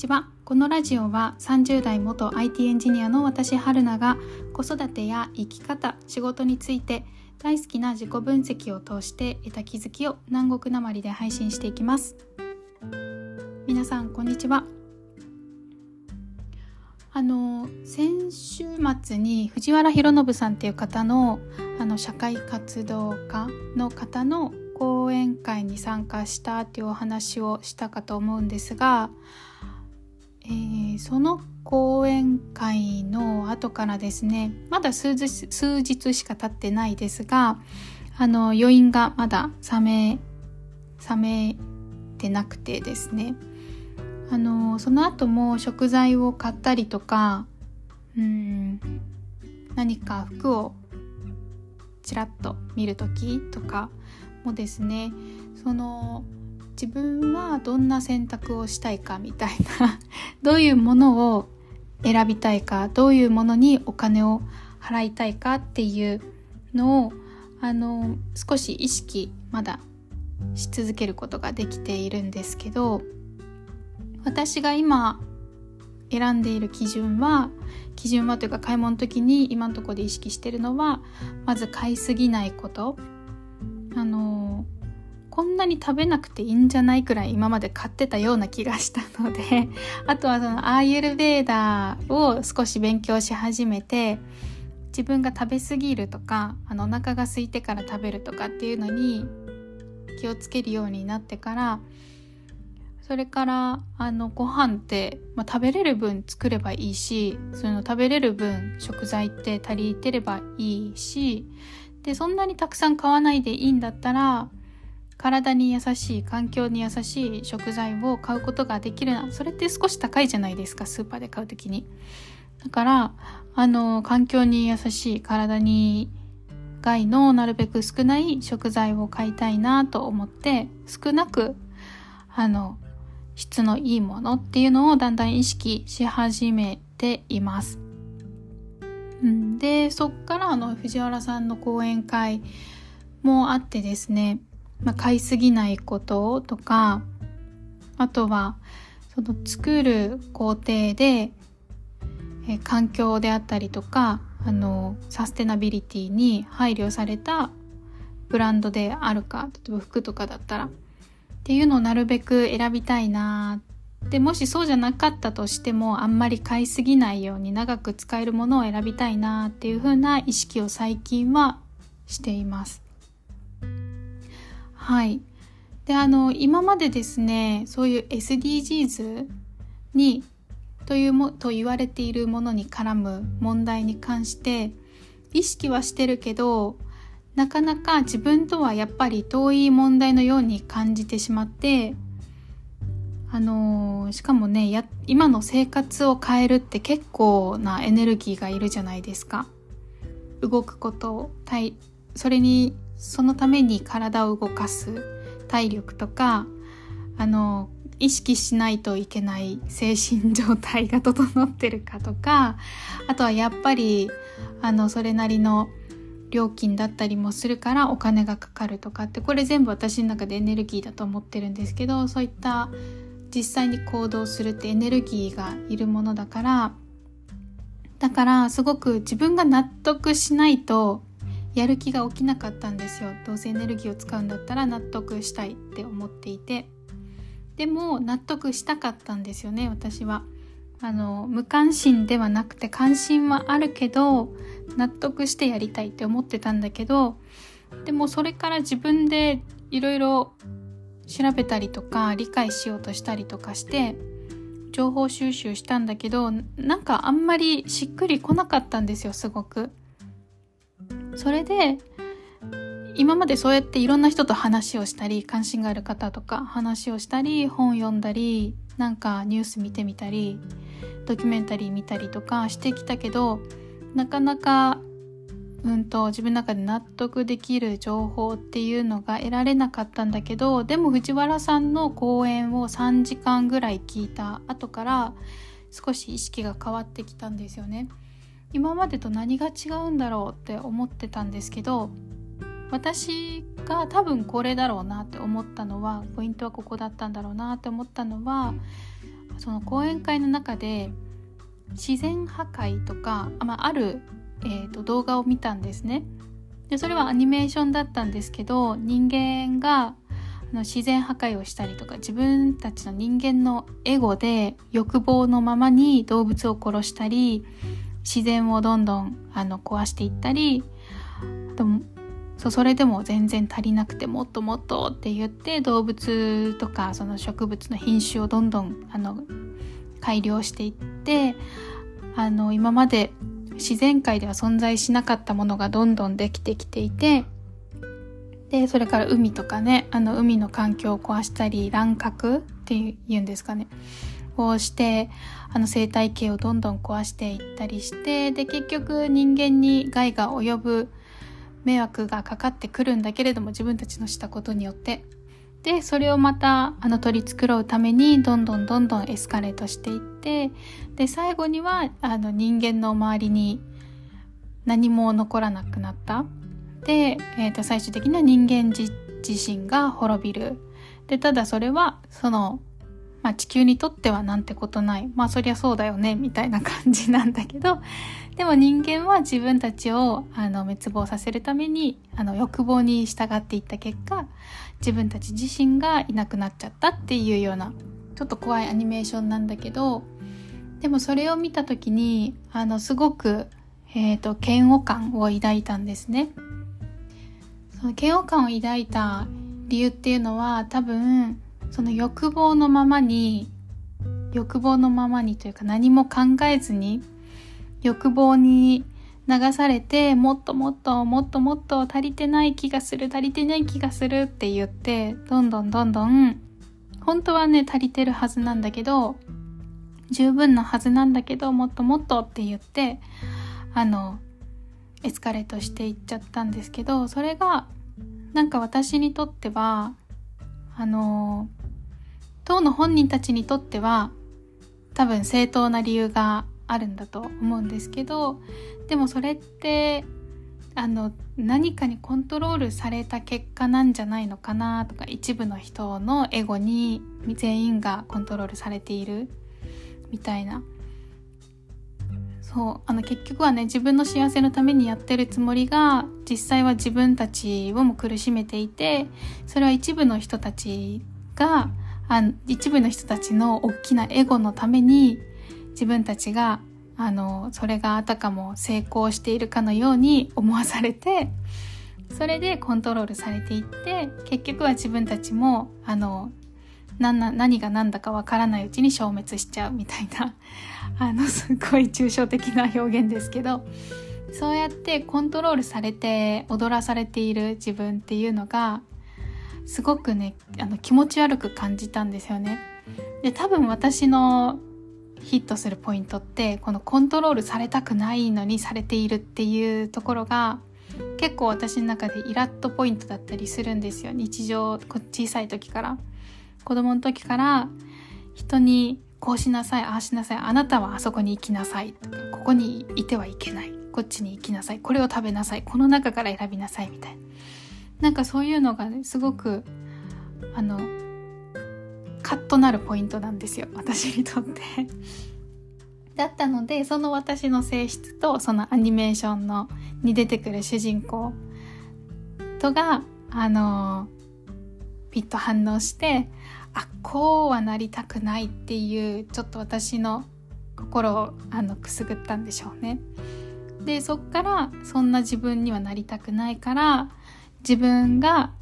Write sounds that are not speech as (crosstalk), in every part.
ちは。このラジオは30代元 IT エンジニアの私春菜が子育てや生き方仕事について大好きな自己分析を通して得た気づきを南国なまりで配信していきます。皆さんこんにちは。あの先週末に藤原弘信さんっていう方のあの社会活動家の方の講演会に参加したっていうお話をしたかと思うんですが、えー、その講演会の後からですねまだ数日数日しか経ってないですがあの余韻がまだ冷め冷めてなくてですね。あのその後も食材を買ったりとかうん何か服をちらっと見る時とかもですねその自分はどんな選択をしたいかみたいなどういうものを選びたいかどういうものにお金を払いたいかっていうのをあの少し意識まだし続けることができているんですけど私が今選んでいる基準は基準はというか買い物の時に今のところで意識してるのはまず買いすぎないこと。あのこんなに食べなくていいんじゃないくらい今まで買ってたような気がしたので (laughs) あとはそのアーユルベーダーを少し勉強し始めて自分が食べ過ぎるとかあのお腹が空いてから食べるとかっていうのに気をつけるようになってからそれからあのご飯って、まあ、食べれる分作ればいいしその食べれる分食材って足りてればいいしでそんなにたくさん買わないでいいんだったら体に優しい環境に優しい食材を買うことができるなそれって少し高いじゃないですかスーパーで買う時にだからあの環境に優しい体に害のなるべく少ない食材を買いたいなと思って少なくあの質のいいものっていうのをだんだん意識し始めています。でそっからあの藤原さんの講演会もあってですね、まあ、買いすぎないこととかあとはその作る工程でえ環境であったりとかあのサステナビリティに配慮されたブランドであるか例えば服とかだったらっていうのをなるべく選びたいなでもしそうじゃなかったとしてもあんまり買いすぎないように長く使えるものを選びたいなっていう風な意識を最近はしています。はい。で、あの、今までですね、そういう SDGs にというもと言われているものに絡む問題に関して意識はしてるけどなかなか自分とはやっぱり遠い問題のように感じてしまってあの、しかもねや今の生活を変えるって結構なエネルギーがいるじゃないですか動くことそれにそのために体を動かす体力とかあの意識しないといけない精神状態が整ってるかとかあとはやっぱりあのそれなりの料金だったりもするからお金がかかるとかってこれ全部私の中でエネルギーだと思ってるんですけどそういった実際に行動するってエネルギーがいるものだからだからすごく自分が納得しないとやる気が起きなかったんですよどうせエネルギーを使うんだったら納得したいって思っていてでも納得したかったんですよね私は。あの無関心ではなくて関心はあるけど納得してやりたいって思ってたんだけどでもそれから自分でいろいろ調べたりとか理解しようとしたりとかして情報収集したんだけどなんかあんまりしっくりこなかったんですよすごく。それで今までそうやっていろんな人と話をしたり関心がある方とか話をしたり本読んだりなんかニュース見てみたりドキュメンタリー見たりとかしてきたけどなかなかうんと自分の中で納得できる情報っていうのが得られなかったんだけどでも藤原さんの講演を3時間ぐらい聞いた後から少し意識が変わってきたんですよね。今までと何が違うんだろうって思ってたんですけど私が多分これだろうなって思ったのはポイントはここだったんだろうなって思ったのはその講演会の中で自然破壊とかあ,、まあ、ある、えーと、動画を見たんですね。でそれはアニメーションだったんですけど人間がの自然破壊をしたりとか自分たちの人間のエゴで欲望のままに動物を殺したり自然をどんどんあの壊していったりとそうそれでも全然足りなくてもっともっとって言って動物とかその植物の品種をどんどんあの改良していってあの今まで自然界では存在しなかったものがどんどんできてきていてでそれから海とかねあの海の環境を壊したり乱獲っていうんですかね。をしてあの生態系をどんどん壊していったりしてで結局人間に害が及ぶ迷惑がかかってくるんだけれども自分たちのしたことによって。でそれをまたあの取り繕うためにどんどんどんどんエスカレートしていってで最後にはあの人間の周りに何も残らなくなった。で、えー、と最終的には人間自身が滅びる。でただそれはそのまあ、地球にとってはなんてことない。まあそりゃそうだよね、みたいな感じなんだけど、(laughs) でも人間は自分たちをあの滅亡させるためにあの欲望に従っていった結果、自分たち自身がいなくなっちゃったっていうような、ちょっと怖いアニメーションなんだけど、でもそれを見た時に、あの、すごく、えっ、ー、と、嫌悪感を抱いたんですね。その嫌悪感を抱いた理由っていうのは多分その欲望のままに欲望のままにというか何も考えずに欲望に流されてもっともっともっともっと足りてない気がする足りてない気がするって言ってどんどんどんどん本当はね足りてるはずなんだけど十分なはずなんだけどもっともっとって言ってあのエスカレートしていっちゃったんですけどそれがなんか私にとってはあの当の本人たちにとっては多分正当な理由があるんだと思うんですけどでもそれってあの何かにコントロールされた結果なんじゃないのかなとか一部の人のエゴに全員がコントロールされているみたいな。そうあの結局はね自分の幸せのためにやってるつもりが実際は自分たちをも苦しめていてそれは一部の人たちがあ一部の人たちの大きなエゴのために自分たちがあのそれがあたかも成功しているかのように思わされてそれでコントロールされていって結局は自分たちもあの何何が何だかわからないうちに消滅しちゃうみたいな (laughs) あのすごい抽象的な表現ですけどそうやってコントロールされて踊らされている自分っていうのがすごくねあの気持ち悪く感じたんですよね。で多分私のヒットするポイントってこのコントロールされたくないのにされているっていうところが結構私の中でイラッとポイントだったりするんですよ。日常小さい時から。子供の時から人にこうしなさいああしなさいあなたはあそこに行きなさいとかここにいてはいけないこっちに行きなさいこれを食べなさいこの中から選びなさいみたいななんかそういうのがねすごくあのカッとなるポイントなんですよ。(laughs) 私にとって。だったのでその私の性質とそのアニメーションのに出てくる主人公とがあのピッと反応してあこうはなりたくないっていうちょっと私の心をあのくすぐったんでしょうね。でそっからそんな自分にはなりたくないから自分が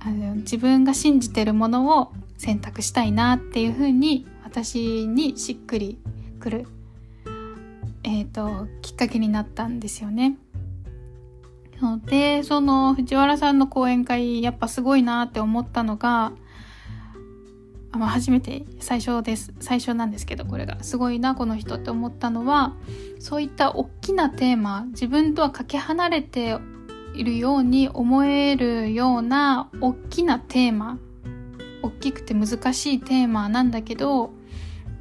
あの自分が信じてるものを選択したいなっていうふうに私にしっくりくる、えーと、きっかけになったんですよね。でその藤原さんの講演会やっぱすごいなって思ったのが、ま、初めて最初です最初なんですけどこれがすごいなこの人って思ったのはそういった大きなテーマ自分とはかけ離れているように思えるような大きなテーマ大きくて難しいテーマなんだけど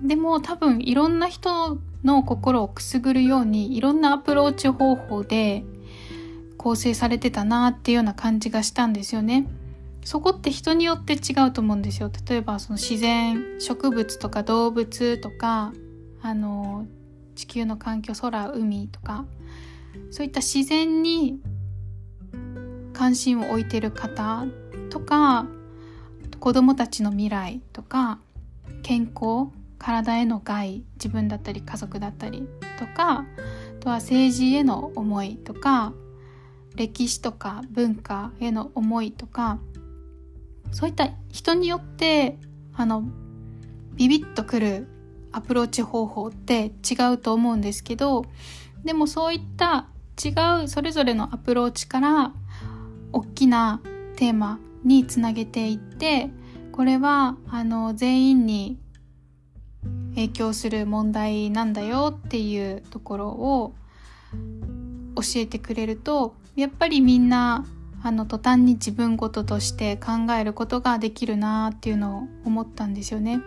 でも多分いろんな人の心をくすぐるようにいろんなアプローチ方法で構成されてたなっていうような感じがしたんですよね。そこって人によって違うと思うんですよ例えばその自然植物とか動物とかあの地球の環境空海とかそういった自然に関心を置いてる方とか子供たちの未来とか健康体への害自分だったり家族だったりとかあとは政治への思いとか歴史とか文化への思いとかそういった人によってあのビビッとくるアプローチ方法って違うと思うんですけどでもそういった違うそれぞれのアプローチから大きなテーマにつなげていってこれはあの全員に影響する問題なんだよっていうところを教えてくれるとやっぱりみんなあの途端に自分事として考えることができるなっていうのを思ったんですよね。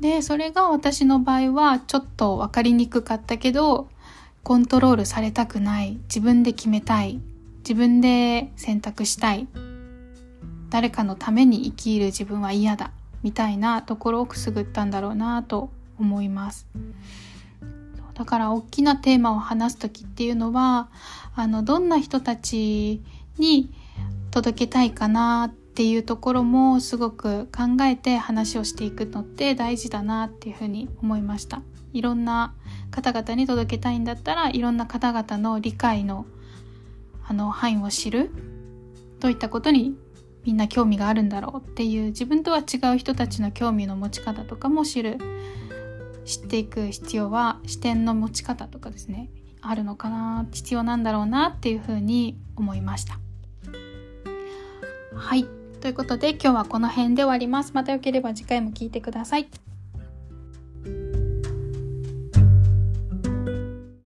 でそれが私の場合はちょっと分かりにくかったけどコントロールされたくない自分で決めたい自分で選択したい。誰かのために生きる自分は嫌だ。みたいなところをくすぐったんだろうなと思います。だから大きなテーマを話す時っていうのはあのどんな人たちに届けたいかなっていうところもすごく考えて話をしていくのって大事だなっていうふうに思いました。いろんな方々に届けたいんだったらいろんな方々の理解のあの範囲を知る？どういったことにみんな興味があるんだろうっていう自分とは違う人たちの興味の持ち方とかも知る。知っていく必要は視点の持ち方とかですね。あるのかな？必要なんだろうなっていうふうに思いました。はい。ということで今日はこの辺で終わります。またよければ次回も聞いてください。